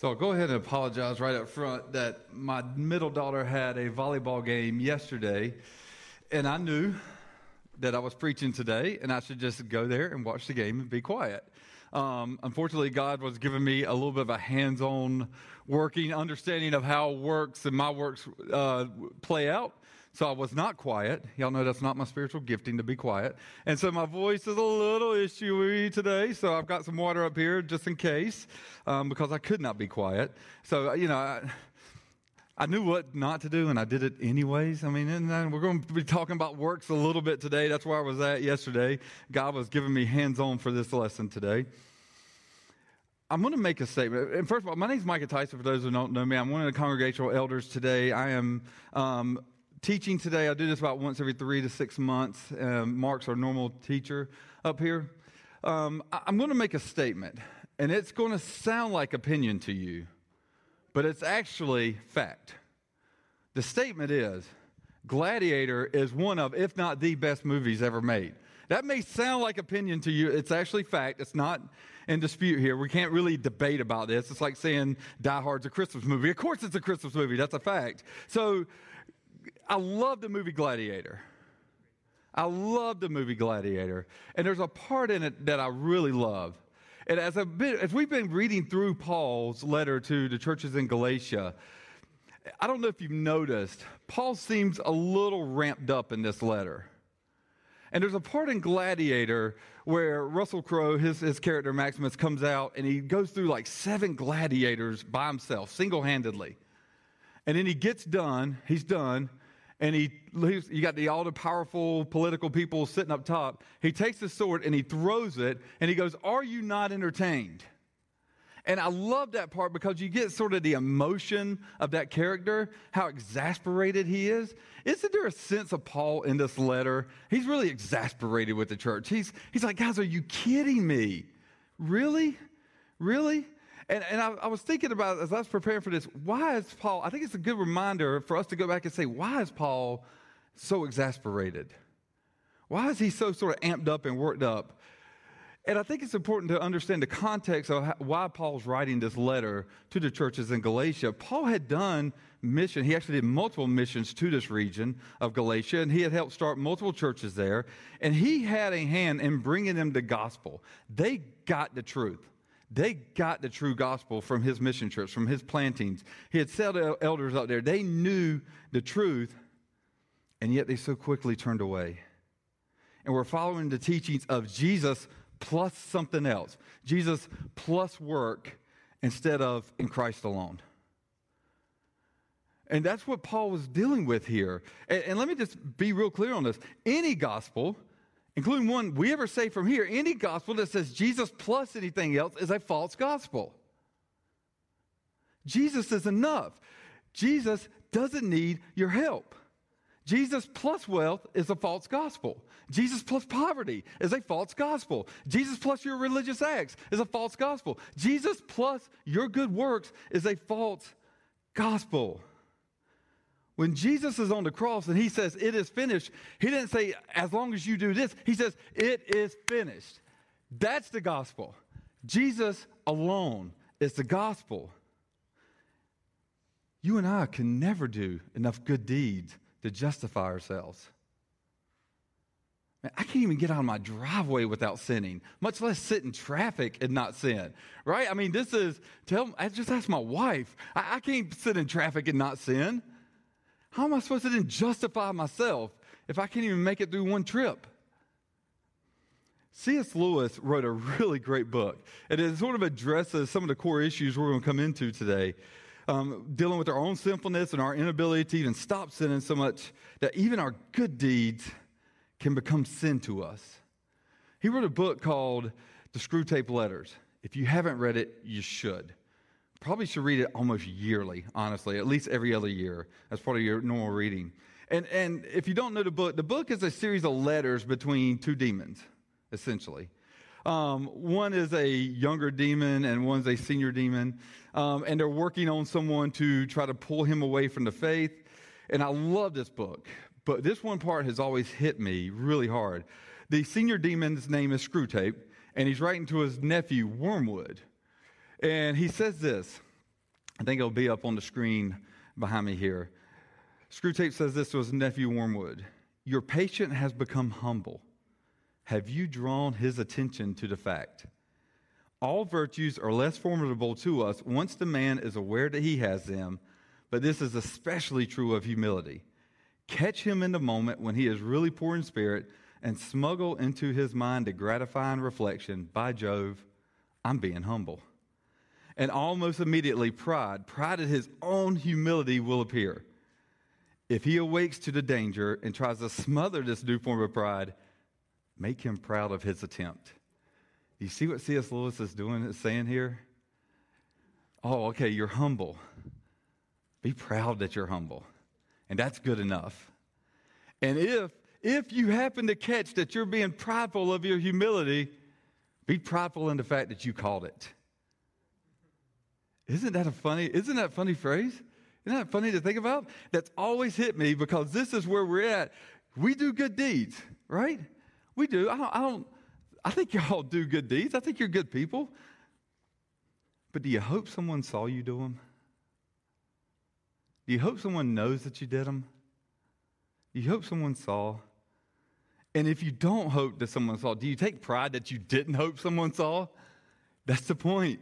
So I'll go ahead and apologize right up front that my middle daughter had a volleyball game yesterday, and I knew that I was preaching today, and I should just go there and watch the game and be quiet. Um, unfortunately, God was giving me a little bit of a hands on working understanding of how works and my works uh, play out. So I was not quiet. Y'all know that's not my spiritual gifting to be quiet. And so my voice is a little issuey today. So I've got some water up here just in case um, because I could not be quiet. So, you know, I, I knew what not to do and I did it anyways. I mean, and we're going to be talking about works a little bit today. That's where I was at yesterday. God was giving me hands on for this lesson today. I'm going to make a statement. And first of all, my name is Micah Tyson. For those who don't know me, I'm one of the congregational elders today. I am um, teaching today. I do this about once every three to six months. Um, Mark's our normal teacher up here. Um, I'm going to make a statement, and it's going to sound like opinion to you, but it's actually fact. The statement is Gladiator is one of, if not the best movies ever made. That may sound like opinion to you. It's actually fact. It's not in dispute here. We can't really debate about this. It's like saying Die Hard's a Christmas movie. Of course, it's a Christmas movie. That's a fact. So I love the movie Gladiator. I love the movie Gladiator. And there's a part in it that I really love. And as, as we've been reading through Paul's letter to the churches in Galatia, I don't know if you've noticed, Paul seems a little ramped up in this letter. And there's a part in Gladiator where Russell Crowe, his, his character Maximus, comes out and he goes through like seven gladiators by himself, single handedly. And then he gets done, he's done, and he leaves, you got the all the powerful political people sitting up top. He takes the sword and he throws it and he goes, Are you not entertained? And I love that part because you get sort of the emotion of that character, how exasperated he is. Isn't there a sense of Paul in this letter? He's really exasperated with the church. He's, he's like, guys, are you kidding me? Really? Really? And, and I, I, was thinking about as I was preparing for this, why is Paul, I think it's a good reminder for us to go back and say, why is Paul so exasperated? Why is he so sort of amped up and worked up? And I think it's important to understand the context of how, why Paul's writing this letter to the churches in Galatia. Paul had done mission. He actually did multiple missions to this region of Galatia, and he had helped start multiple churches there. And he had a hand in bringing them the gospel. They got the truth. They got the true gospel from his mission trips, from his plantings. He had set elders out there. They knew the truth, and yet they so quickly turned away. And we're following the teachings of Jesus plus something else Jesus plus work instead of in Christ alone. And that's what Paul was dealing with here. And, and, let me just be real clear on this. Any gospel including one we ever say from here, any gospel that says Jesus plus anything else is a false gospel. Jesus is enough. Jesus doesn't need your help. Jesus plus wealth is a false gospel. Jesus plus poverty is a false gospel. Jesus plus your religious acts is a false gospel. Jesus plus your good works is a false gospel. When Jesus is on the cross and he says, It is finished, he didn't say, As long as you do this. He says, It is finished. That's the gospel. Jesus alone is the gospel. You and I can never do enough good deeds to justify ourselves. Man, I can't even get out of my driveway without sinning, much less sit in traffic and not sin. Right? I mean, this is, tell, I just asked my wife. I, I can't sit in traffic and not sin. How am I supposed to then justify myself if I can't even make it through one trip? C.S. Lewis wrote a really great book, and it sort of addresses some of the core issues we're going to come into today. Um, dealing with our own sinfulness and our inability to even stop sinning so much that even our good deeds can become sin to us. He wrote a book called The Screwtape Letters. If you haven't read it, you should. Probably should read it almost yearly, honestly, at least every other year as part of your normal reading. And, and if you don't know the book, the book is a series of letters between two demons, essentially. Um, one is a younger demon and one's a senior demon. Um, and they're working on someone to try to pull him away from the faith. And I love this book, but this one part has always hit me really hard. The senior demon's name is Screwtape, and he's writing to his nephew, Wormwood. And he says this I think it'll be up on the screen behind me here. Screwtape says this to his nephew Wormwood Your patient has become humble. Have you drawn his attention to the fact? All virtues are less formidable to us once the man is aware that he has them, but this is especially true of humility. Catch him in the moment when he is really poor in spirit and smuggle into his mind a gratifying reflection by Jove, I'm being humble. And almost immediately, pride, pride at his own humility will appear. If he awakes to the danger and tries to smother this new form of pride, make him proud of his attempt. You see what C.S. Lewis is doing, is saying here? Oh, okay, you're humble. Be proud that you're humble. And that's good enough. And if if you happen to catch that you're being prideful of your humility, be prideful in the fact that you called it. Isn't that a funny, isn't that funny phrase? Isn't that funny to think about? That's always hit me because this is where we're at. We do good deeds, right? We do. I don't, I don't I think y'all do good deeds. I think you're good people. But do you hope someone saw you do them? Do you hope someone knows that you did them? Do you hope someone saw? And if you don't hope that someone saw, do you take pride that you didn't hope someone saw? That's the point,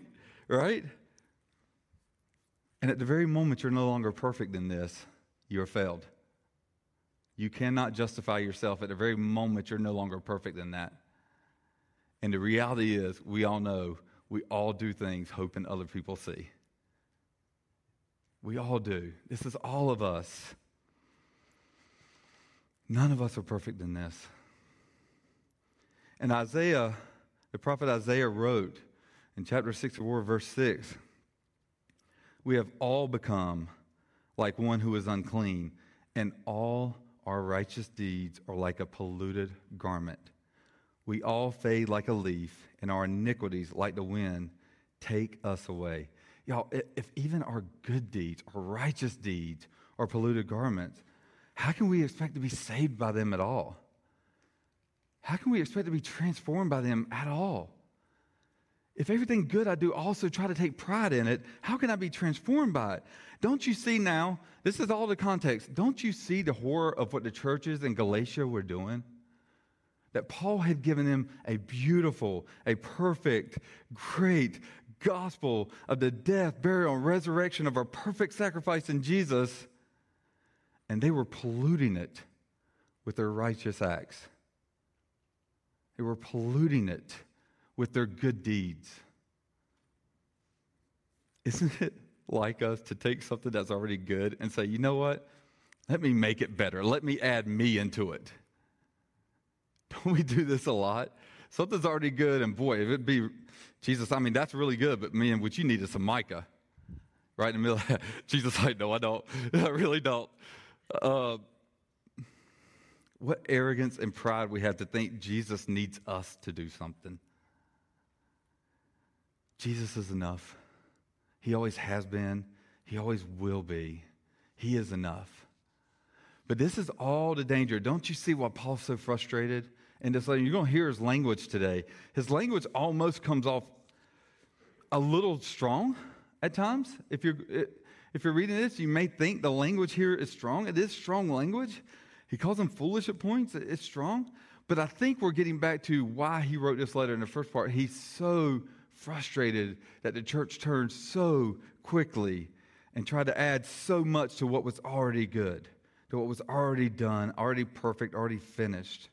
right? And at the very moment you're no longer perfect in this, you are failed. You cannot justify yourself at the very moment you're no longer perfect in that. And the reality is, we all know we all do things hoping other people see. We all do. This is all of us. None of us are perfect in this. And Isaiah, the prophet Isaiah wrote in chapter 64, verse 6 We have all become like one who is unclean, and all our righteous deeds are like a polluted garment. We all fade like a leaf, and our iniquities, like the wind, take us away. Y'all, if even our good deeds, our righteous deeds, are polluted garments, how can we expect to be saved by them at all? How can we expect to be transformed by them at all? If everything good I do also try to take pride in it, how can I be transformed by it? Don't you see now? This is all the context. Don't you see the horror of what the churches in Galatia were doing? That Paul had given them a beautiful, a perfect, great gospel of the death, burial, and resurrection of our perfect sacrifice in Jesus, and they were polluting it with their righteous acts. They were polluting it with their good deeds. Isn't it like us to take something that's already good and say, you know what? Let me make it better. Let me add me into it. Don't we do this a lot? Something's already good, and boy, if it be Jesus, I mean, that's really good, but man, what you need is some Micah. Right in the middle. Jesus, like, no, I don't. I really don't. Uh, what arrogance and pride we have to think Jesus needs us to do something. Jesus is enough. He always has been, He always will be. He is enough. But this is all the danger. Don't you see why Paul's so frustrated? And this, you're going to hear his language today. His language almost comes off a little strong at times. If you're, if you're reading this, you may think the language here is strong. It is strong language. He calls them foolish at points. It's strong. But I think we're getting back to why he wrote this letter in the first part. He's so frustrated that the church turned so quickly and tried to add so much to what was already good, to what was already done, already perfect, already finished.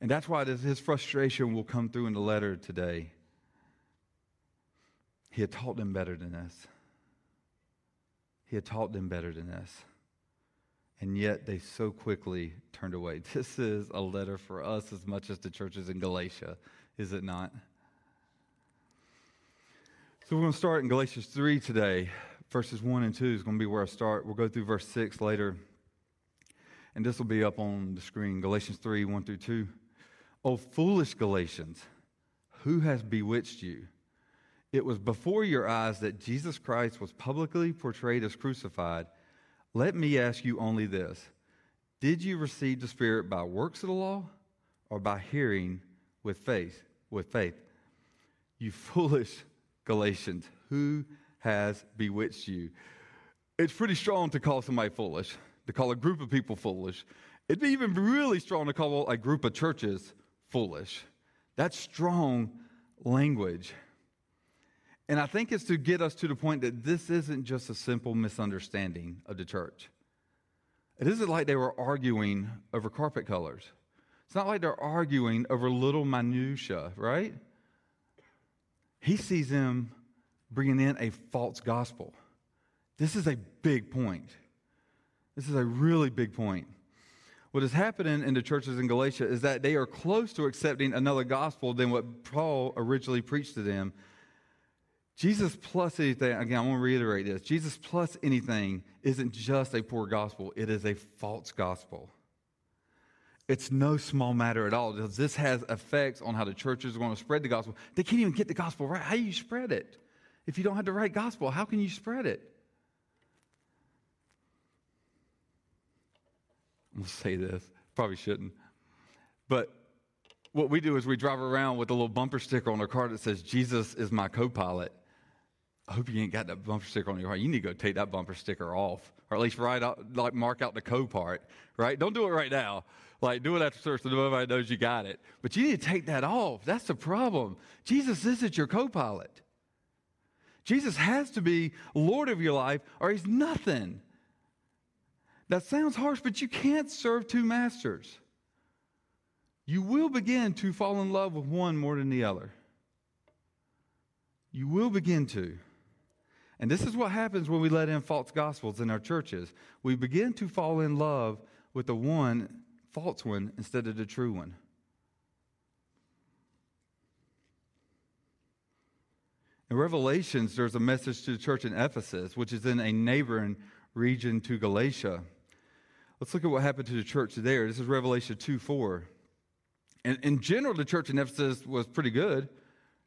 And that's why his frustration will come through in the letter today. He had taught them better than this. He had taught them better than this and yet they so quickly turned away. This is a letter for us as much as the churches in Galatia, is it not? So we're going to start in Galatians 3 today. Verses 1 and 2 is going to be where I start. We'll go through verse 6 later. And this will be up on the screen Galatians 3 1 through 2. Oh, foolish Galatians, who has bewitched you? It was before your eyes that Jesus Christ was publicly portrayed as crucified. Let me ask you only this Did you receive the Spirit by works of the law or by hearing with faith? With faith? You foolish Galatians, who has bewitched you. It's pretty strong to call somebody foolish, to call a group of people foolish. It'd be even really strong to call a group of churches foolish. That's strong language. And I think it's to get us to the point that this isn't just a simple misunderstanding of the church. It isn't like they were arguing over carpet colors. It's not like they're arguing over little minutia, right? He sees them bringing in a false gospel. This is a big point. This is a really big point. What is happening in the churches in Galatia is that they are close to accepting another gospel than what Paul originally preached to them. Jesus plus anything, again, I want to reiterate this Jesus plus anything isn't just a poor gospel, it is a false gospel. It's no small matter at all because this has effects on how the churches are going to spread the gospel. They can't even get the gospel right. How do you spread it? If you don't have the right gospel, how can you spread it? I'm going to say this. Probably shouldn't. But what we do is we drive around with a little bumper sticker on our car that says, Jesus is my co pilot. I hope you ain't got that bumper sticker on your car. You need to go take that bumper sticker off, or at least write out, like mark out the co part, right? Don't do it right now. Like, do it after church nobody knows you got it. But you need to take that off. That's the problem. Jesus isn't your co pilot. Jesus has to be Lord of your life, or he's nothing. That sounds harsh, but you can't serve two masters. You will begin to fall in love with one more than the other. You will begin to. And this is what happens when we let in false gospels in our churches. We begin to fall in love with the one false one instead of the true one. In Revelations, there's a message to the church in Ephesus, which is in a neighboring region to Galatia. Let's look at what happened to the church there. This is Revelation 2 4. And in general, the church in Ephesus was pretty good.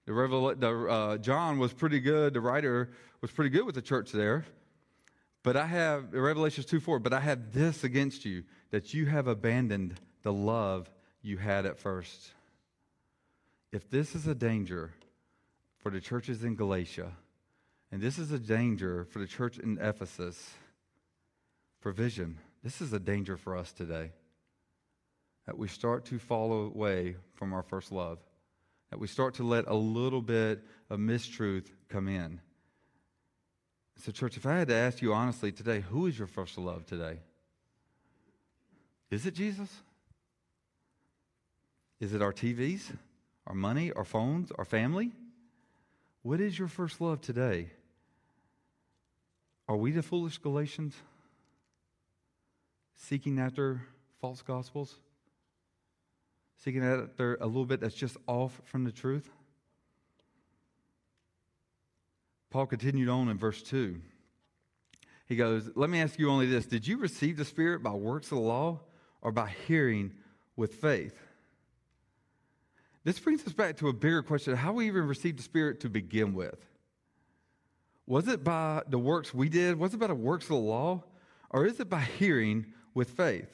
The, Revel- the uh, John was pretty good. The writer was pretty good with the church there. But I have, Revelations 2 4, but I have this against you, that you have abandoned the love you had at first. If this is a danger for the churches in Galatia, and this is a danger for the church in Ephesus, provision, this is a danger for us today. That we start to fall away from our first love, that we start to let a little bit of mistruth come in. So, church, if I had to ask you honestly today, who is your first love today? Is it Jesus? Is it our TVs, our money, our phones, our family? What is your first love today? Are we the foolish Galatians? Seeking after false gospels? Seeking after a little bit that's just off from the truth? Paul continued on in verse 2. He goes, Let me ask you only this Did you receive the Spirit by works of the law or by hearing with faith? This brings us back to a bigger question how we even received the Spirit to begin with. Was it by the works we did? Was it by the works of the law? Or is it by hearing with faith?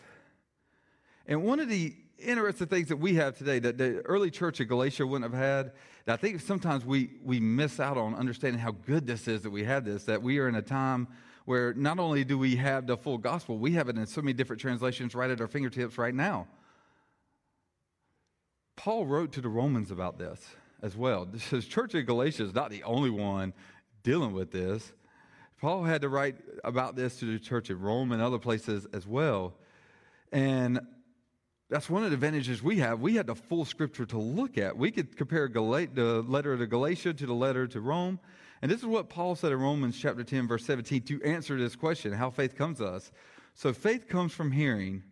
And one of the interesting things that we have today that the early church of Galatia wouldn't have had. I think sometimes we, we miss out on understanding how good this is that we have this, that we are in a time where not only do we have the full gospel, we have it in so many different translations right at our fingertips right now. Paul wrote to the Romans about this as well. This is the church of Galatia is not the only one dealing with this. Paul had to write about this to the church of Rome and other places as well. And that's one of the advantages we have. We had the full scripture to look at. We could compare the letter to Galatia to the letter to Rome. And this is what Paul said in Romans chapter 10, verse 17, to answer this question how faith comes to us. So faith comes from hearing,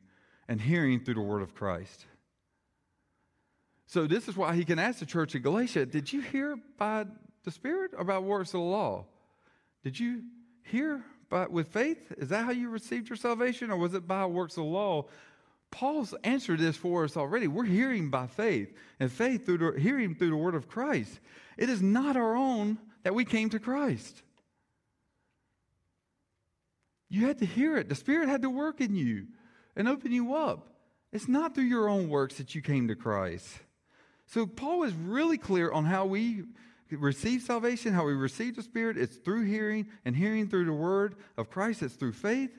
and hearing through the word of Christ. So this is why he can ask the church in Galatia, Did you hear by the Spirit or by works of the law? Did you hear by, with faith? Is that how you received your salvation, or was it by works of the law? Paul's answered this for us already. We're hearing by faith, and faith through the, hearing through the word of Christ. It is not our own that we came to Christ. You had to hear it. The Spirit had to work in you and open you up. It's not through your own works that you came to Christ. So Paul is really clear on how we receive salvation, how we receive the Spirit, it's through hearing, and hearing through the word of Christ, it's through faith.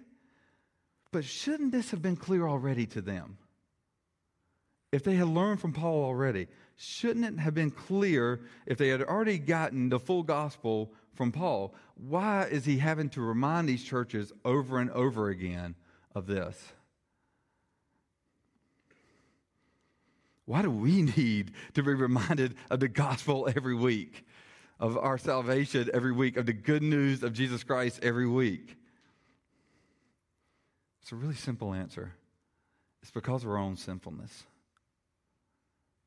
But shouldn't this have been clear already to them? If they had learned from Paul already, shouldn't it have been clear if they had already gotten the full gospel from Paul? Why is he having to remind these churches over and over again of this? Why do we need to be reminded of the gospel every week, of our salvation every week, of the good news of Jesus Christ every week? It's a really simple answer. It's because of our own sinfulness.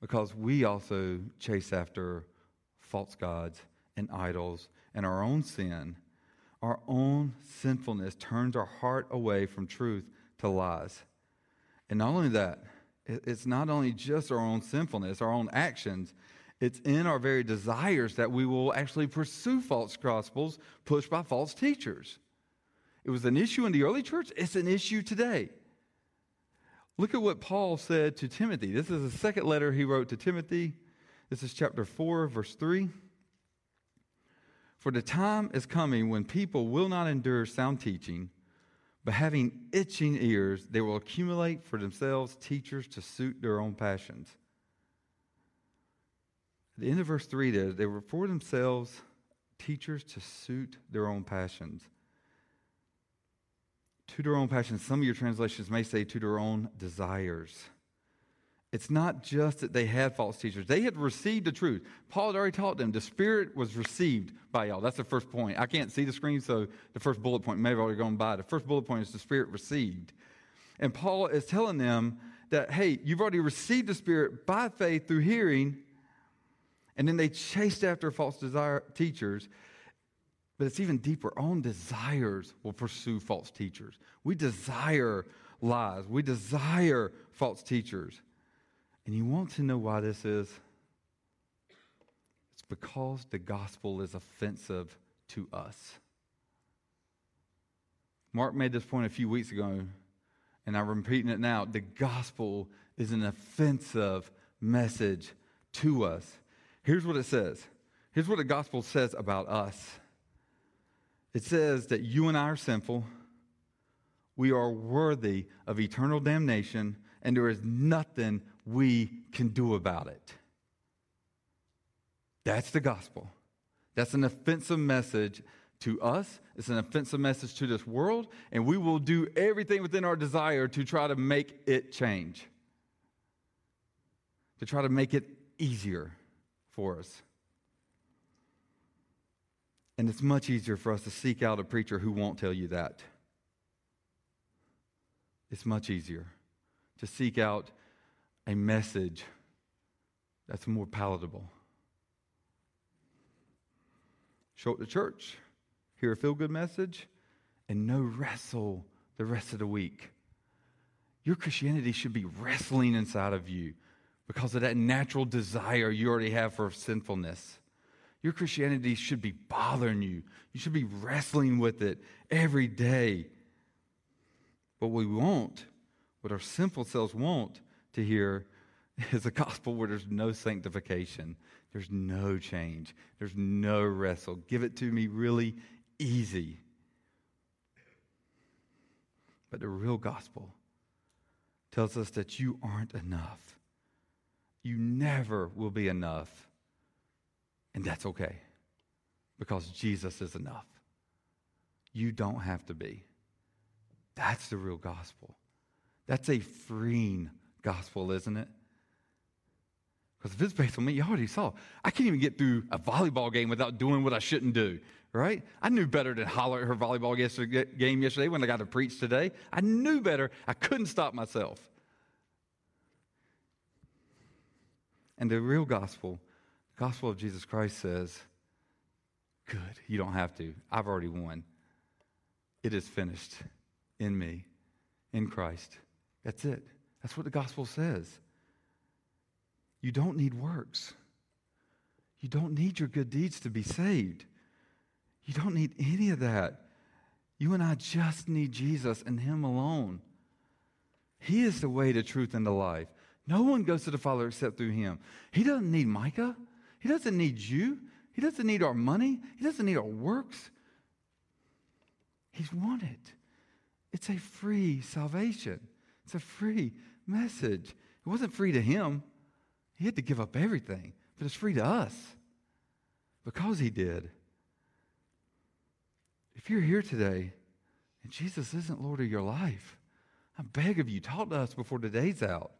Because we also chase after false gods and idols and our own sin. Our own sinfulness turns our heart away from truth to lies. And not only that, it's not only just our own sinfulness, our own actions, it's in our very desires that we will actually pursue false gospels pushed by false teachers. It was an issue in the early church, it's an issue today. Look at what Paul said to Timothy. This is the second letter he wrote to Timothy. This is chapter 4, verse 3. For the time is coming when people will not endure sound teaching, but having itching ears, they will accumulate for themselves teachers to suit their own passions. At the end of verse 3 there, they were for themselves teachers to suit their own passions to their own passions. Some of your translations may say to their own desires. It's not just that they had false teachers. They had received the truth. Paul had already taught them the Spirit was received by y'all. That's the first point. I can't see the screen, so the first bullet point may have already gone by. The first bullet point is the Spirit received. And Paul is telling them that, hey, you've already received the Spirit by faith through hearing, and then they chased after false desire teachers. But it's even deeper. Our own desires will pursue false teachers. We desire lies. We desire false teachers. And you want to know why this is? It's because the gospel is offensive to us. Mark made this point a few weeks ago, and I'm repeating it now. The gospel is an offensive message to us. Here's what it says. Here's what the gospel says about us it says that you and I are sinful, we are worthy of eternal damnation, and there is nothing we can do about it. That's the gospel. That's an offensive message to us. It's an offensive message to this world, and we will do everything within our desire to try to make it change, to try to make it easier for us. And it's much easier for us to seek out a preacher who won't tell you that. It's much easier to seek out a message that's more palatable. Show up to church, hear a feel good message, and no wrestle the rest of the week. Your Christianity should be wrestling inside of you because of that natural desire you already have for sinfulness. Your Christianity should be bothering you. You should be wrestling with it every day. But we won't, what our sinful selves want to hear is a gospel where there's no sanctification, there's no change, there's no wrestle. Give it to me really easy. But the real gospel tells us that you aren't enough. You never will be enough and that's okay because Jesus is enough. You don't have to be. That's the real gospel. That's a freeing gospel, isn't it? Because if it's based on me, you already saw. I can't even get through a volleyball game without doing what I shouldn't do, right? I knew better than holler at her volleyball uh, game yesterday when I got to preach today. I knew better. I couldn't stop myself. And the real gospel gospel of Jesus Christ says, Good, you don't have to. I've already won. It is finished in me, in Christ. That's it. That's what the gospel says. You don't need works. You don't need your good deeds to be saved. You don't need any of that. You and I just need Jesus and Him alone. He is the way, the truth, and the life. No one goes to the Father except through Him. He doesn't need Micah. He doesn't need you. He doesn't need our money, He doesn't need our works. He's it. It's a free salvation, it's a free message. It wasn't free to Him, He had to give up everything, but it's free to us because He did. If you're here today and Jesus isn't Lord of your life, I beg of you, talk to us before the day's out.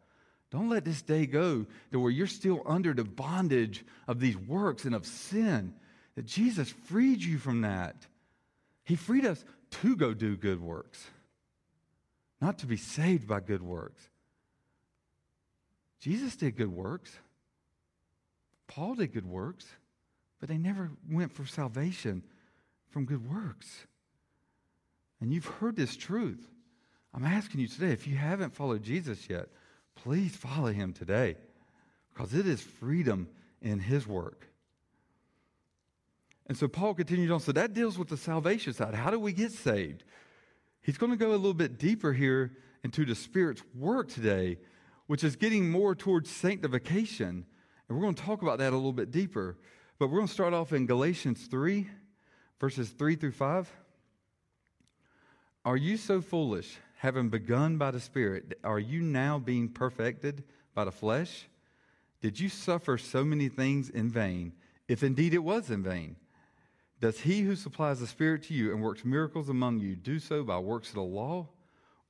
Don't let this day go to where you're still under the bondage of these works and of sin. That Jesus freed you from that. He freed us to go do good works, not to be saved by good works. Jesus did good works. Paul did good works, but they never went for salvation from good works. And you've heard this truth. I'm asking you today, if you haven't followed Jesus yet, please follow him today because it is freedom in his work. And so Paul continues on. So that deals with the salvation side. How do we get saved? He's going to go a little bit deeper here into the Spirit's work today, which is getting more towards sanctification. And we're going to talk about that a little bit deeper. But we're going to start off in Galatians 3, verses 3 through 5. Are you so foolish? Having begun by the Spirit, are you now being perfected by the flesh? Did you suffer so many things in vain, if indeed it was in vain? Does he who supplies the Spirit to you and works miracles among you do so by works of the law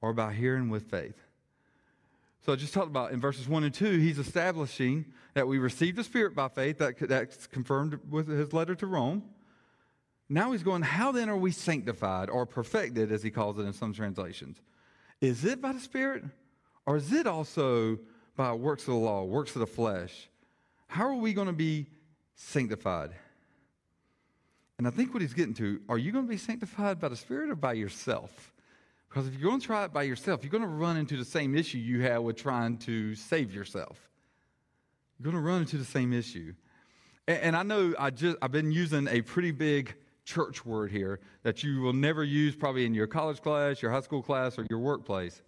or by hearing with faith? So I just talked about in verses 1 and 2, he's establishing that we received the Spirit by faith. That, that's confirmed with his letter to Rome. Now he's going, how then are we sanctified or perfected, as he calls it in some translations? Is it by the Spirit? Or is it also by works of the law, works of the flesh? How are we going to be sanctified? And I think what he's getting to are you going to be sanctified by the Spirit or by yourself? Because if you're going to try it by yourself, you're going to run into the same issue you had with trying to save yourself. You're going to run into the same issue. And, and I know I just, I've been using a pretty big church word here that you will never use probably in your college class, your high school class, or your workplace.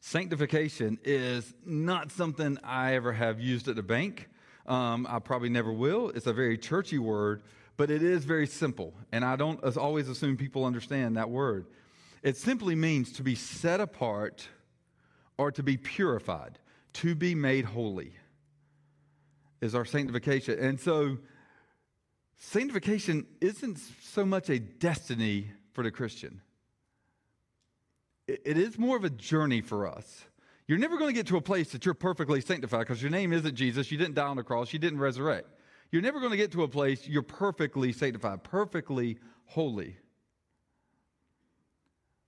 Sanctification is not something I ever have used at the bank. Um, I probably never will. It's a very churchy word, but it is very simple. And I don't always assume people understand that word. It simply means to be set apart or to be purified, to be made holy is our sanctification. And so Sanctification isn't so much a destiny for the Christian, it is more of a journey for us. You're never going to get to a place that you're perfectly sanctified because your name isn't Jesus. You didn't die on the cross. You didn't resurrect. You're never going to get to a place you're perfectly sanctified, perfectly holy.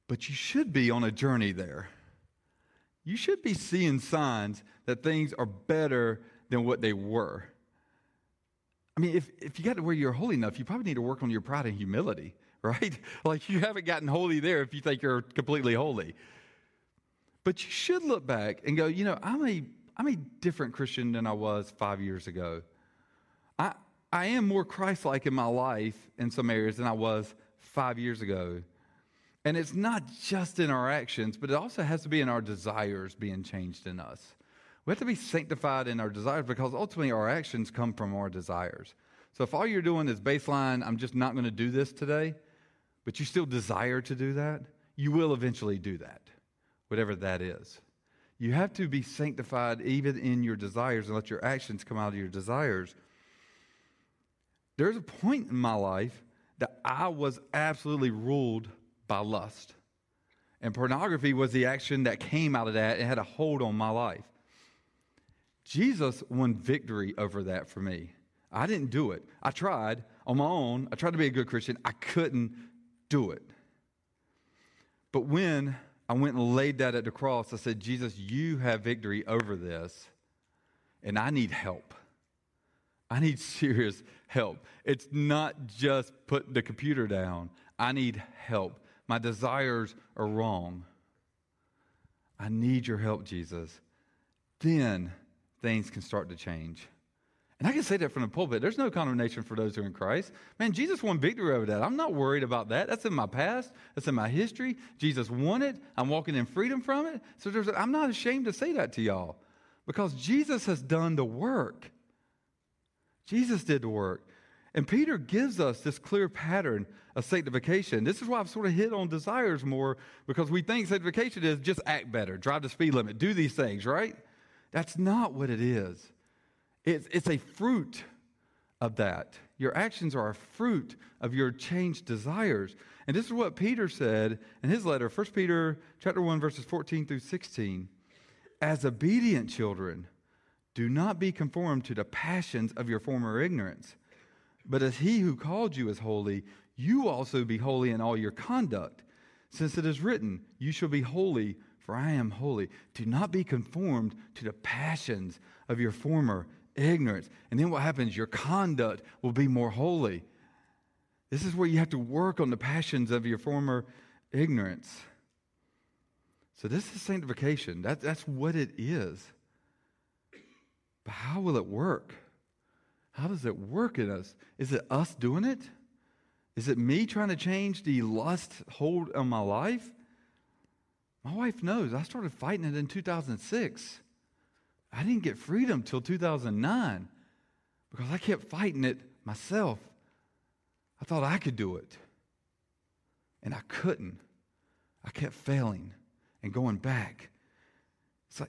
But you should be on a journey there. You should be seeing signs that things are better than what they were. I mean, if, if you got to where you're holy enough, you probably need to work on your pride and humility, right? Like you haven't gotten holy there if you think you're completely holy. But you should look back and go, you know, I'm a, I'm a different Christian than I was five years ago. I, I am more Christ like in my life in some areas than I was five years ago. And it's not just in our actions, but it also has to be in our desires being changed in us. We have to be sanctified in our desires because ultimately our actions come from our desires. So if all you're doing is baseline, I'm just not going to do this today, but you still desire to do that, you will eventually do that, whatever that is. You have to be sanctified even in your desires and let your actions come out of your desires. There's a point in my life that I was absolutely ruled by lust. And pornography was the action that came out of that and had a hold on my life. Jesus won victory over that for me. I didn't do it. I tried on my own. I tried to be a good Christian. I couldn't do it. But when I went and laid that at the cross, I said, Jesus, you have victory over this, and I need help. I need serious help. It's not just put the computer down, I need help. My desires are wrong. I need your help, Jesus. Then things can start to change. And I can say that from the pulpit. There's no condemnation for those who are in Christ. Man, Jesus won victory over that. I'm not worried about that. That's in my past. That's in my history. Jesus won it. I'm walking in freedom from it. So I'm not ashamed to say that to y'all because Jesus has done the work. Jesus did the work. And Peter gives us this clear pattern of sanctification. This is why I've sort of hit on desires more because we think sanctification is just act better, drive the speed limit, do these things, right? That's not what it is. It's, it's a fruit of that. Your actions are a fruit of your changed desires. And this is what Peter said in his letter, 1 Peter chapter 1, verses 14 through 16. As obedient children, do not be conformed to the passions of your former ignorance, but as he who called you is holy, you also be holy in all your conduct, since it is written, You shall be holy, for I am holy. Do not be conformed to the passions of your former ignorance. And then what happens? Your conduct will be more holy. This is where you have to work on the passions of your former ignorance. So, this is sanctification. That, that's what it is. But how will it work? How does it work in us? Is it us doing it? Is it me trying to change the lust hold on my life? My wife knows. I started fighting it in 2006. I didn't get freedom till 2009 because I kept fighting it myself. I thought I could do it. And I couldn't. I kept failing and going back.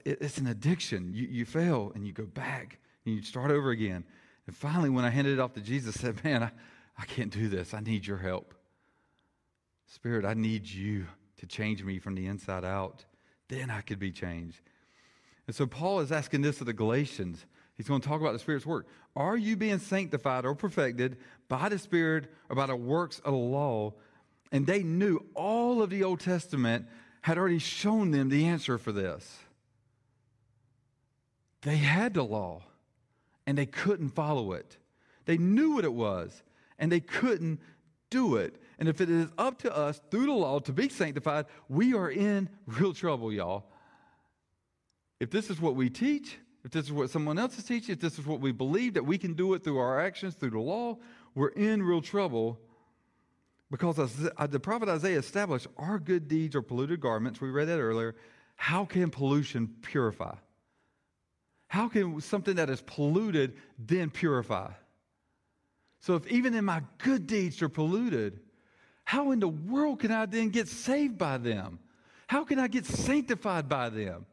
It's, an addiction. You, you fail and you go back and you start over again. And finally, when I handed it off to Jesus, I said, Man, I, I can't do this. I need your help. Spirit, I need you to change me from the inside out. Then I could be changed. And so Paul is asking this of the Galatians. He's going to talk about the Spirit's work. Are you being sanctified or perfected by the Spirit or by the works of the law? And they knew all of the Old Testament had already shown them the answer for this. They had the law and they couldn't follow it. They knew what it was and they couldn't do it. And if it is up to us through the law to be sanctified, we are in real trouble, y'all. If this is what we teach, if this is what someone else is teaching, if this is what we believe that we can do it through our actions, through the law, we're in real trouble because the prophet Isaiah established, our good deeds are polluted garments. We read that earlier. How can pollution purify? How can something that is polluted then purify? So, if even in my good deeds are polluted, how in the world can I then get saved by them? How can I get sanctified by them?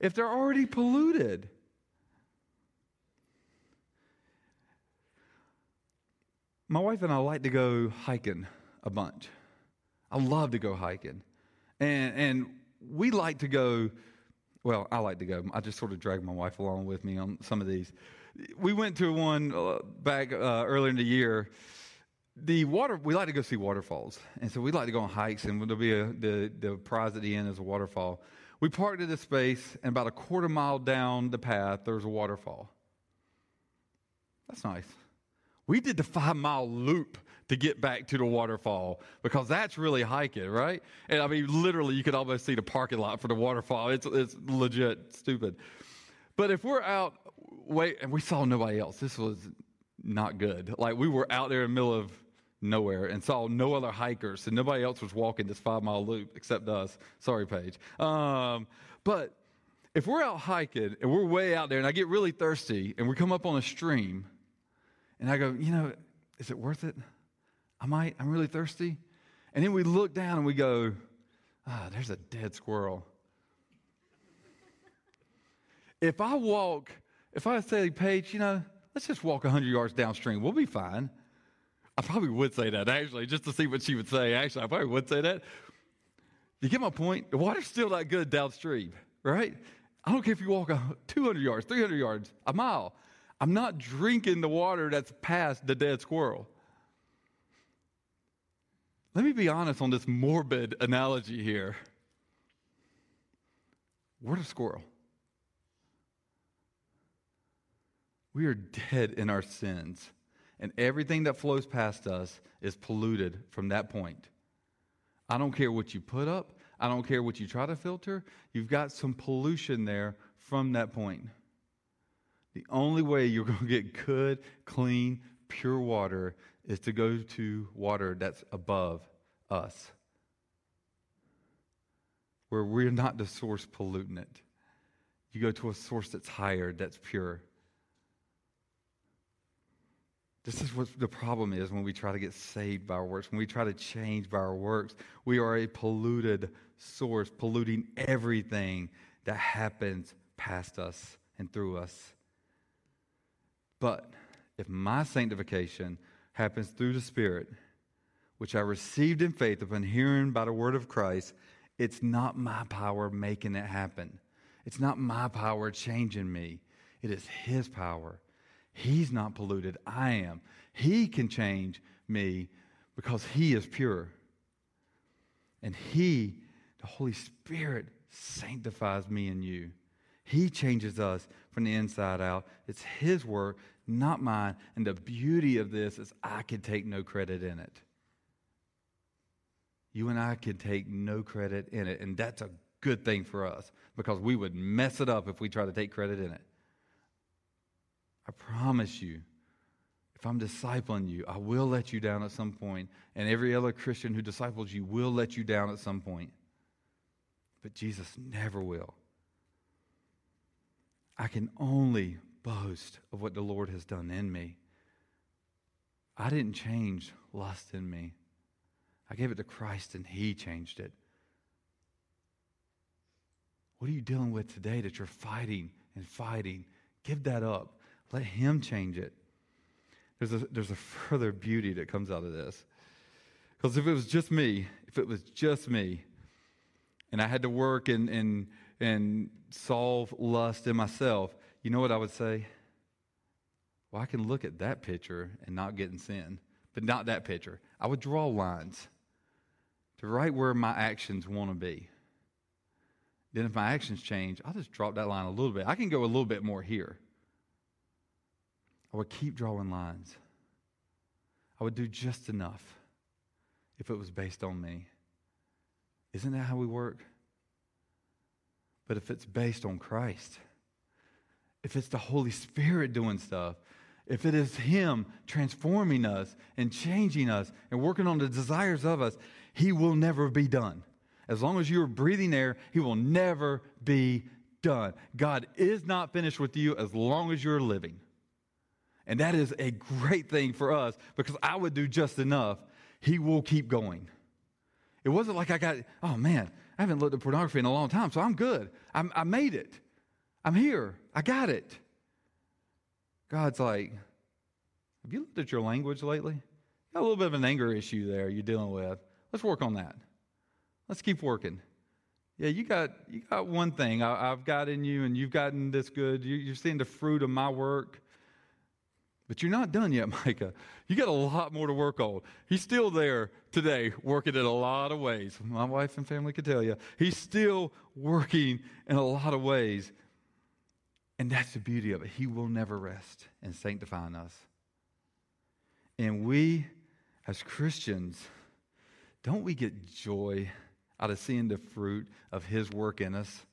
if they're already polluted? My wife and I like to go hiking a bunch. I love to go hiking. And, and we like to go, well, I like to go. I just sort of drag my wife along with me on some of these. We went to one uh, back uh, earlier in the year. The water, we like to go see waterfalls. And so we like to go on hikes, and there'll be a, the, the prize at the end is a waterfall. We parked at this space, and about a quarter mile down the path, there's a waterfall. That's nice. We did the five mile loop to get back to the waterfall because that's really hiking, right? And I mean, literally, you could almost see the parking lot for the waterfall. It's, it's legit stupid. But if we're out, wait, and we saw nobody else, this was not good. Like, we were out there in the middle of nowhere and saw no other hikers and nobody else was walking this five mile loop except us. Sorry, Paige. Um, but if we're out hiking and we're way out there and I get really thirsty and we come up on a stream and I go, you know, is it worth it? I might, I'm really thirsty. And then we look down and we go, ah, there's a dead squirrel. if I walk, if I say, Paige, you know, let's just walk 100 yards downstream, we'll be fine. I probably would say that actually, just to see what she would say. Actually, I probably would say that. You get my point? The water's still not good downstream, right? I don't care if you walk 200 yards, 300 yards, a mile. I'm not drinking the water that's past the dead squirrel. Let me be honest on this morbid analogy here. We're the squirrel. We are dead in our sins and everything that flows past us is polluted from that point. I don't care what you put up, I don't care what you try to filter, you've got some pollution there from that point. The only way you're going to get good, clean, pure water is to go to water that's above us, where we're not the source pollutant. You go to a source that's higher, that's pure. This is what the problem is when we try to get saved by our works, when we try to change by our works. We are a polluted source, polluting everything that happens past us and through us. But if my sanctification happens through the Spirit, which I received in faith upon hearing by the word of Christ, it's not my power making it happen. It's not my power changing me. It is His power. He's not polluted. I am. He can change me because He is pure. And He, the Holy Spirit, sanctifies me and you. He changes us from the inside out. It's His work, not mine. And the beauty of this is I can take no credit in it. You and I can take no credit in it. And that's a good thing for us because we would mess it up if we try to take credit in it. I promise you, if I'm discipling you, I will let you down at some point, and every other Christian who disciples you will let you down at some point. But Jesus never will. I can only boast of what the Lord has done in me. I didn't change lust in me. I gave it to Christ and He changed it. What are you dealing with today that you're fighting and fighting? Give that up. Let Him change it. There's a, there's a further beauty that comes out of this. Because if it was just me, if it was just me, and I had to work and, and, and solve lust in myself, you know what I would say? Well, I can look at that picture and not get in sin, but not that picture. I would draw lines to right where my actions want to be. Then, if my actions change, I'll just drop that line a little bit. I can go a little bit more here. Would keep drawing lines. I would do just enough if it was based on me. Isn't that how we work? But if it's based on Christ, if it's the Holy Spirit doing stuff, if it is Him transforming us and changing us and working on the desires of us, He will never be done. As long as you are breathing air, He will never be done. God is not finished with you as long as you're living. And that is a great thing for us because I would do just enough. He will keep going. It wasn't like I got, oh man, I haven't looked at pornography in a long time, so I'm good. I'm, i made it. I'm here. I got it. God's like, have you looked at your language lately? Got a little bit of an anger issue there you're dealing with. Let's work on that. Let's keep working. Yeah, you got you got one thing I, have got in you, and you've gotten this good. You, you're seeing the fruit of my work. But you're not done yet, Micah. You got a lot more to work on. He's still there today, working in a lot of ways. My wife and family can tell you. He's still working in a lot of ways. And that's the beauty of it. He will never rest in sanctifying us. And we, as Christians, don't we get joy out of seeing the fruit of His work in us?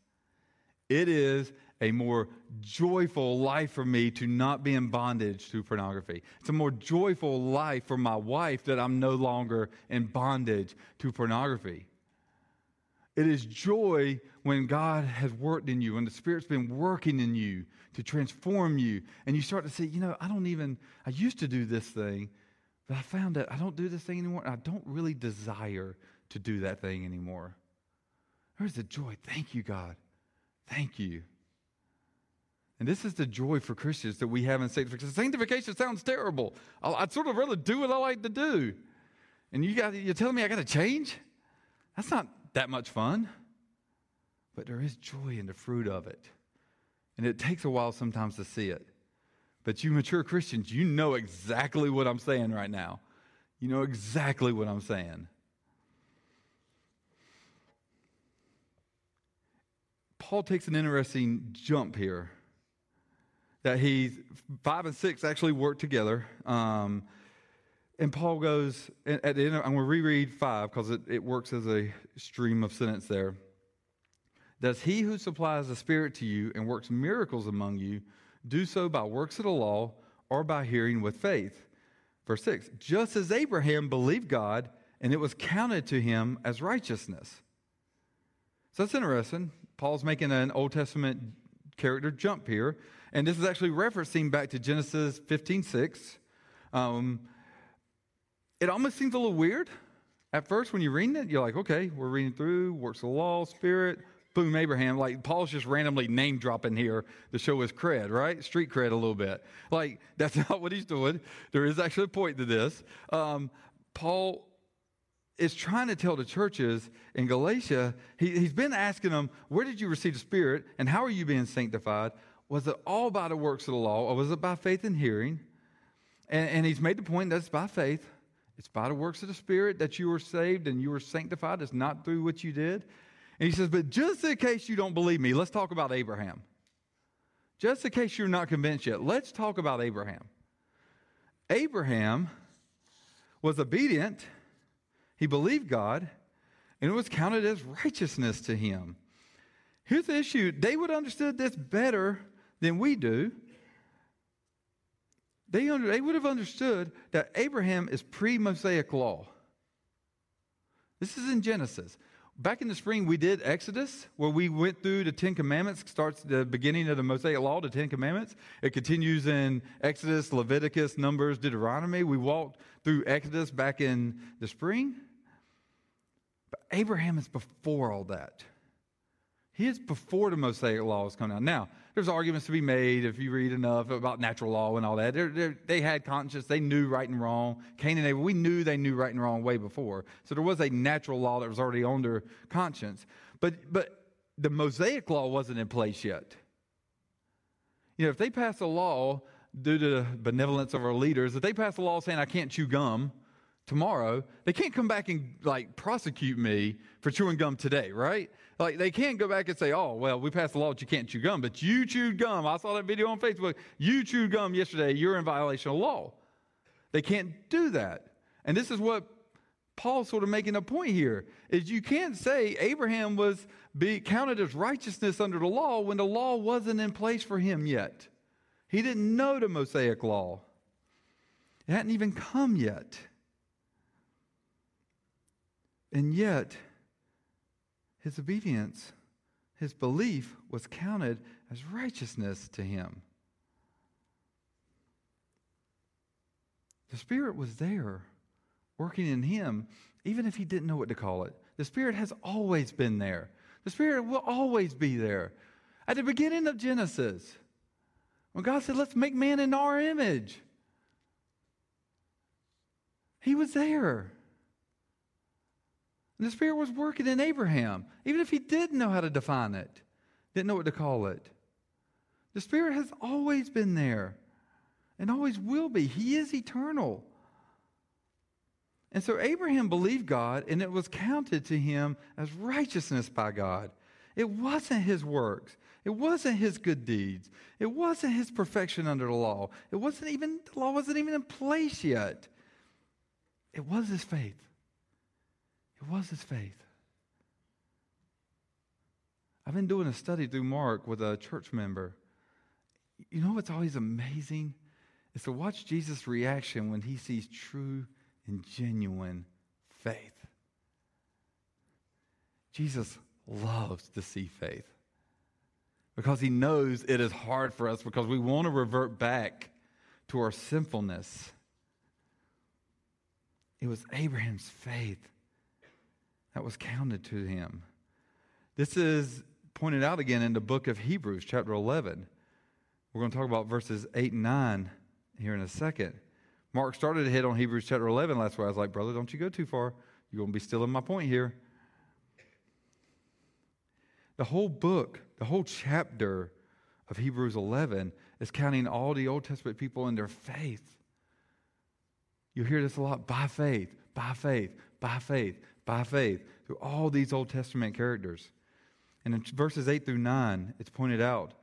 It is a more joyful life for me to not be in bondage to pornography. It's a more joyful life for my wife that I'm no longer in bondage to pornography. It is joy when God has worked in you, when the Spirit's been working in you to transform you, and you start to say, you know, I don't even, I used to do this thing, but I found that I don't do this thing anymore, and I don't really desire to do that thing anymore. There's a joy. Thank you, God. Thank you. And this is the joy for Christians that we have in sanctification. Sanctification sounds terrible. I'd sort of rather do what I like to do. And you got, you're telling me I got to change? That's not that much fun. But there is joy in the fruit of it. And it takes a while sometimes to see it. But you mature Christians, you know exactly what I'm saying right now. You know exactly what I'm saying. Paul takes an interesting jump here that he's five and six actually work together. Um, and Paul goes at the end. of, I'm going to reread five because it, it works as a stream of sentence there. Does he who supplies the Spirit to you and works miracles among you do so by works of the law or by hearing with faith? Verse 6 Just as Abraham believed God, and it was counted to him as righteousness. So that's interesting. Paul's making an Old Testament character jump here. And this is actually referencing back to Genesis 15 6. Um, it almost seems a little weird at first when you're reading it. You're like, okay, we're reading through works of the law, spirit, boom, Abraham. Like Paul's just randomly name dropping here to show his cred, right? Street cred a little bit. Like that's not what he's doing. There is actually a point to this. Um, Paul is trying to tell the churches in Galatia, he, he's been asking them, where did you receive the Spirit and how are you being sanctified? Was it all by the works of the law or was it by faith and hearing? And, and he's made the point that it's by faith. It's by the works of the Spirit that you were saved and you were sanctified. It's not through what you did. And he says, but just in case you don't believe me, let's talk about Abraham. Just in case you're not convinced yet, let's talk about Abraham. Abraham was obedient he believed God, and it was counted as righteousness to him. Here's the issue they would have understood this better than we do. They, under, they would have understood that Abraham is pre Mosaic law. This is in Genesis. Back in the spring, we did Exodus, where we went through the Ten Commandments, starts the beginning of the Mosaic Law, the Ten Commandments. It continues in Exodus, Leviticus, Numbers, Deuteronomy. We walked through Exodus back in the spring. But Abraham is before all that. He is before the Mosaic law laws come down. Now, there's arguments to be made if you read enough about natural law and all that. They're, they're, they had conscience. They knew right and wrong. Cain and Abel, we knew they knew right and wrong way before. So there was a natural law that was already on their conscience. But, but the Mosaic law wasn't in place yet. You know, if they pass a law due to the benevolence of our leaders, if they pass a law saying I can't chew gum, tomorrow, they can't come back and like prosecute me for chewing gum today, right? Like they can't go back and say, "Oh, well, we passed the law that you can't chew gum, but you chewed gum. I saw that video on Facebook. You chewed gum yesterday. You're in violation of law." They can't do that. And this is what Paul's sort of making a point here is you can't say Abraham was be counted as righteousness under the law when the law wasn't in place for him yet. He didn't know the Mosaic law. It hadn't even come yet. And yet, his obedience, his belief was counted as righteousness to him. The Spirit was there, working in him, even if he didn't know what to call it. The Spirit has always been there. The Spirit will always be there. At the beginning of Genesis, when God said, Let's make man in our image, he was there. And the Spirit was working in Abraham, even if he didn't know how to define it, didn't know what to call it. The Spirit has always been there and always will be. He is eternal. And so Abraham believed God, and it was counted to him as righteousness by God. It wasn't his works. It wasn't his good deeds. It wasn't his perfection under the law. It wasn't even, the law wasn't even in place yet. It was his faith. It was his faith. I've been doing a study through Mark with a church member. You know what's always amazing? Is to watch Jesus' reaction when he sees true and genuine faith. Jesus loves to see faith because he knows it is hard for us because we want to revert back to our sinfulness. It was Abraham's faith that was counted to him. This is pointed out again in the book of Hebrews, chapter 11. We're going to talk about verses 8 and 9 here in a second. Mark started to hit on Hebrews chapter 11 last week. I was like, brother, don't you go too far. You're going to be stealing my point here. The whole book, the whole chapter of Hebrews 11 is counting all the Old Testament people in their faith. You hear this a lot by faith, by faith, by faith, by faith through all these Old Testament characters. And in verses 8 through 9, it's pointed out,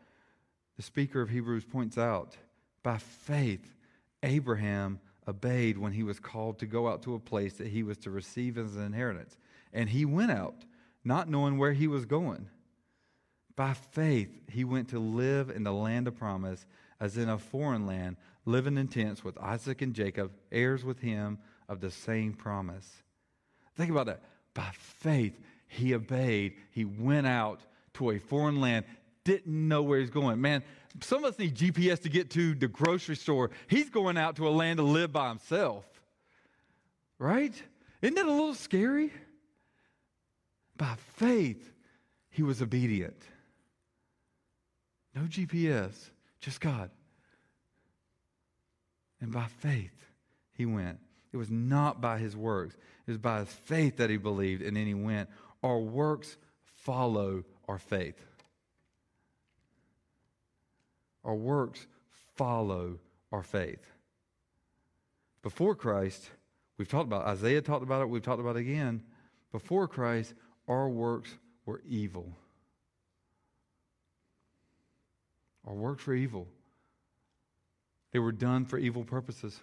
the speaker of Hebrews points out, by faith, Abraham obeyed when he was called to go out to a place that he was to receive as an inheritance. And he went out, not knowing where he was going. By faith, he went to live in the land of promise, as in a foreign land, living in tents with Isaac and Jacob, heirs with him of the same promise. Think about that. By faith, he obeyed. He went out to a foreign land, didn't know where he's going. Man, some of us need GPS to get to the grocery store. He's going out to a land to live by himself. Right? Isn't that a little scary? By faith, he was obedient. No GPS, just God. And by faith, he went. It was not by his works, it was by his faith that he believed, and then he went. Our works follow our faith. Our works follow our faith. Before Christ, we've talked about Isaiah talked about it, we've talked about it again. Before Christ, our works were evil. Our works were evil. They were done for evil purposes.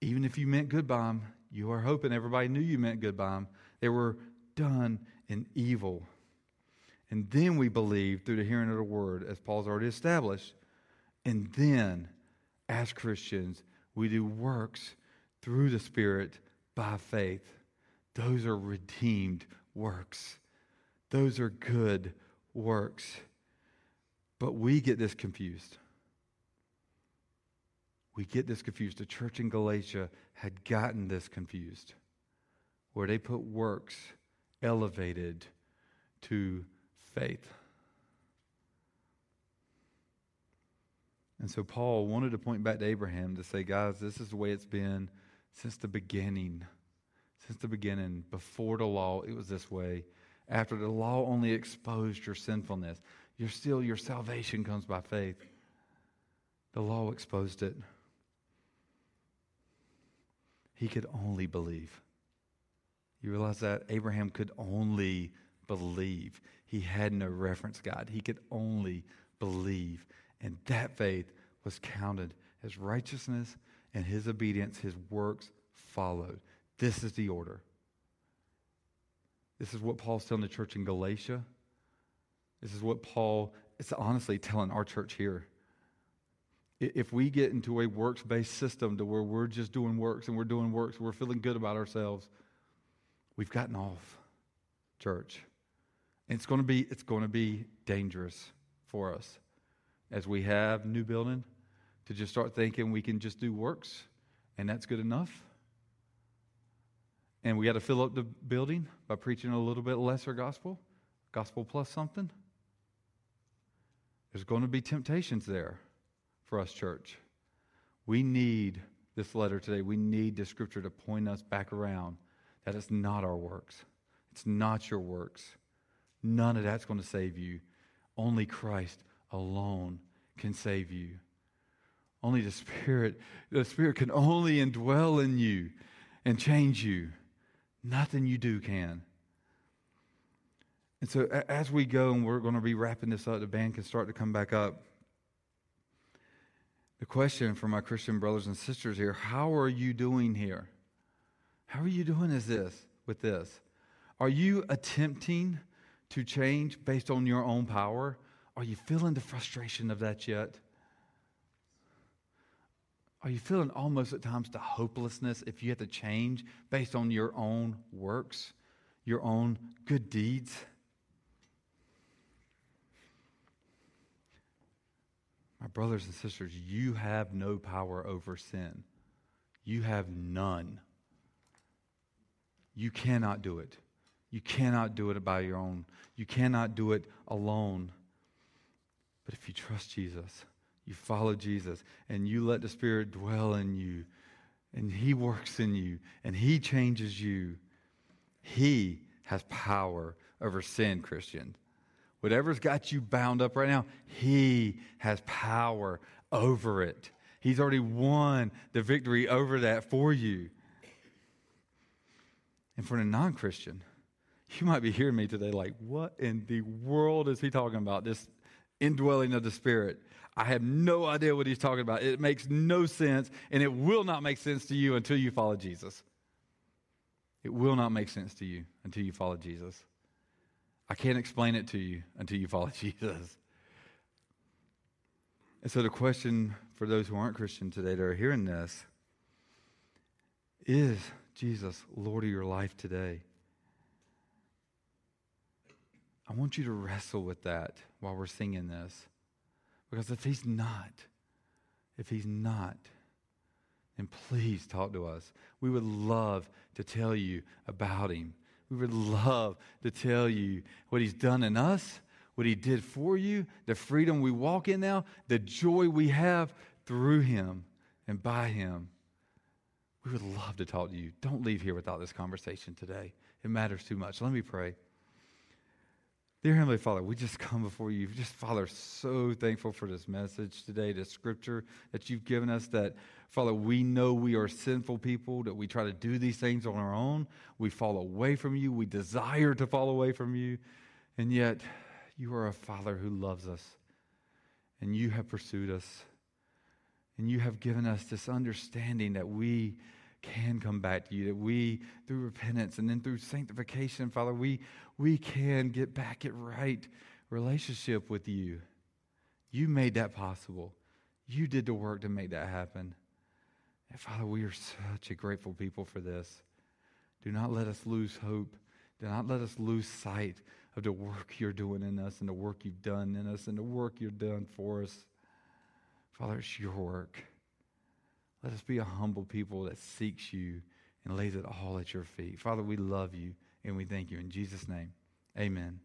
Even if you meant good by them, you are hoping everybody knew you meant good by them. They were done in evil. And then we believe through the hearing of the word, as Paul's already established. And then, as Christians, we do works through the Spirit by faith. Those are redeemed works, those are good works. But we get this confused. We get this confused. The church in Galatia had gotten this confused, where they put works elevated to faith. And so Paul wanted to point back to Abraham to say, guys, this is the way it's been since the beginning. Since the beginning, before the law, it was this way. After the law only exposed your sinfulness, you're still, your salvation comes by faith. The law exposed it. He could only believe. You realize that? Abraham could only believe. He had no reference God. He could only believe. And that faith was counted as righteousness, and his obedience, his works followed. This is the order. This is what Paul's telling the church in Galatia. This is what Paul is honestly telling our church here. If we get into a works based system to where we're just doing works and we're doing works, we're feeling good about ourselves, we've gotten off, church. And it's going to be, it's going to be dangerous for us as we have new building to just start thinking we can just do works and that's good enough. And we got to fill up the building by preaching a little bit lesser gospel, gospel plus something. There's going to be temptations there for us, church. We need this letter today. We need the scripture to point us back around that it's not our works, it's not your works. None of that's going to save you. Only Christ alone can save you. Only the Spirit, the Spirit can only indwell in you and change you. Nothing you do can. And so as we go, and we're going to be wrapping this up, the band can start to come back up. The question for my Christian brothers and sisters here how are you doing here? How are you doing is this with this? Are you attempting to change based on your own power? Are you feeling the frustration of that yet? Are you feeling almost at times the hopelessness if you have to change based on your own works, your own good deeds? Brothers and sisters, you have no power over sin. You have none. You cannot do it. You cannot do it by your own. You cannot do it alone. But if you trust Jesus, you follow Jesus, and you let the Spirit dwell in you, and He works in you, and He changes you, He has power over sin, Christian. Whatever's got you bound up right now, He has power over it. He's already won the victory over that for you. And for a non Christian, you might be hearing me today like, what in the world is he talking about? This indwelling of the Spirit. I have no idea what he's talking about. It makes no sense, and it will not make sense to you until you follow Jesus. It will not make sense to you until you follow Jesus. I can't explain it to you until you follow Jesus. And so, the question for those who aren't Christian today that are hearing this is Jesus Lord of your life today? I want you to wrestle with that while we're singing this. Because if he's not, if he's not, then please talk to us. We would love to tell you about him. We would love to tell you what he's done in us, what he did for you, the freedom we walk in now, the joy we have through him and by him. We would love to talk to you. Don't leave here without this conversation today. It matters too much. Let me pray. Dear Heavenly Father, we just come before you. Just, Father, so thankful for this message today, this scripture that you've given us. That, Father, we know we are sinful people, that we try to do these things on our own. We fall away from you. We desire to fall away from you. And yet, you are a Father who loves us. And you have pursued us. And you have given us this understanding that we can come back to you, that we, through repentance and then through sanctification, Father, we, we can get back at right relationship with you. You made that possible. You did the work to make that happen. And Father, we are such a grateful people for this. Do not let us lose hope. Do not let us lose sight of the work you're doing in us and the work you've done in us and the work you've done for us. Father, it's your work. Let us be a humble people that seeks you and lays it all at your feet. Father, we love you and we thank you. In Jesus' name, amen.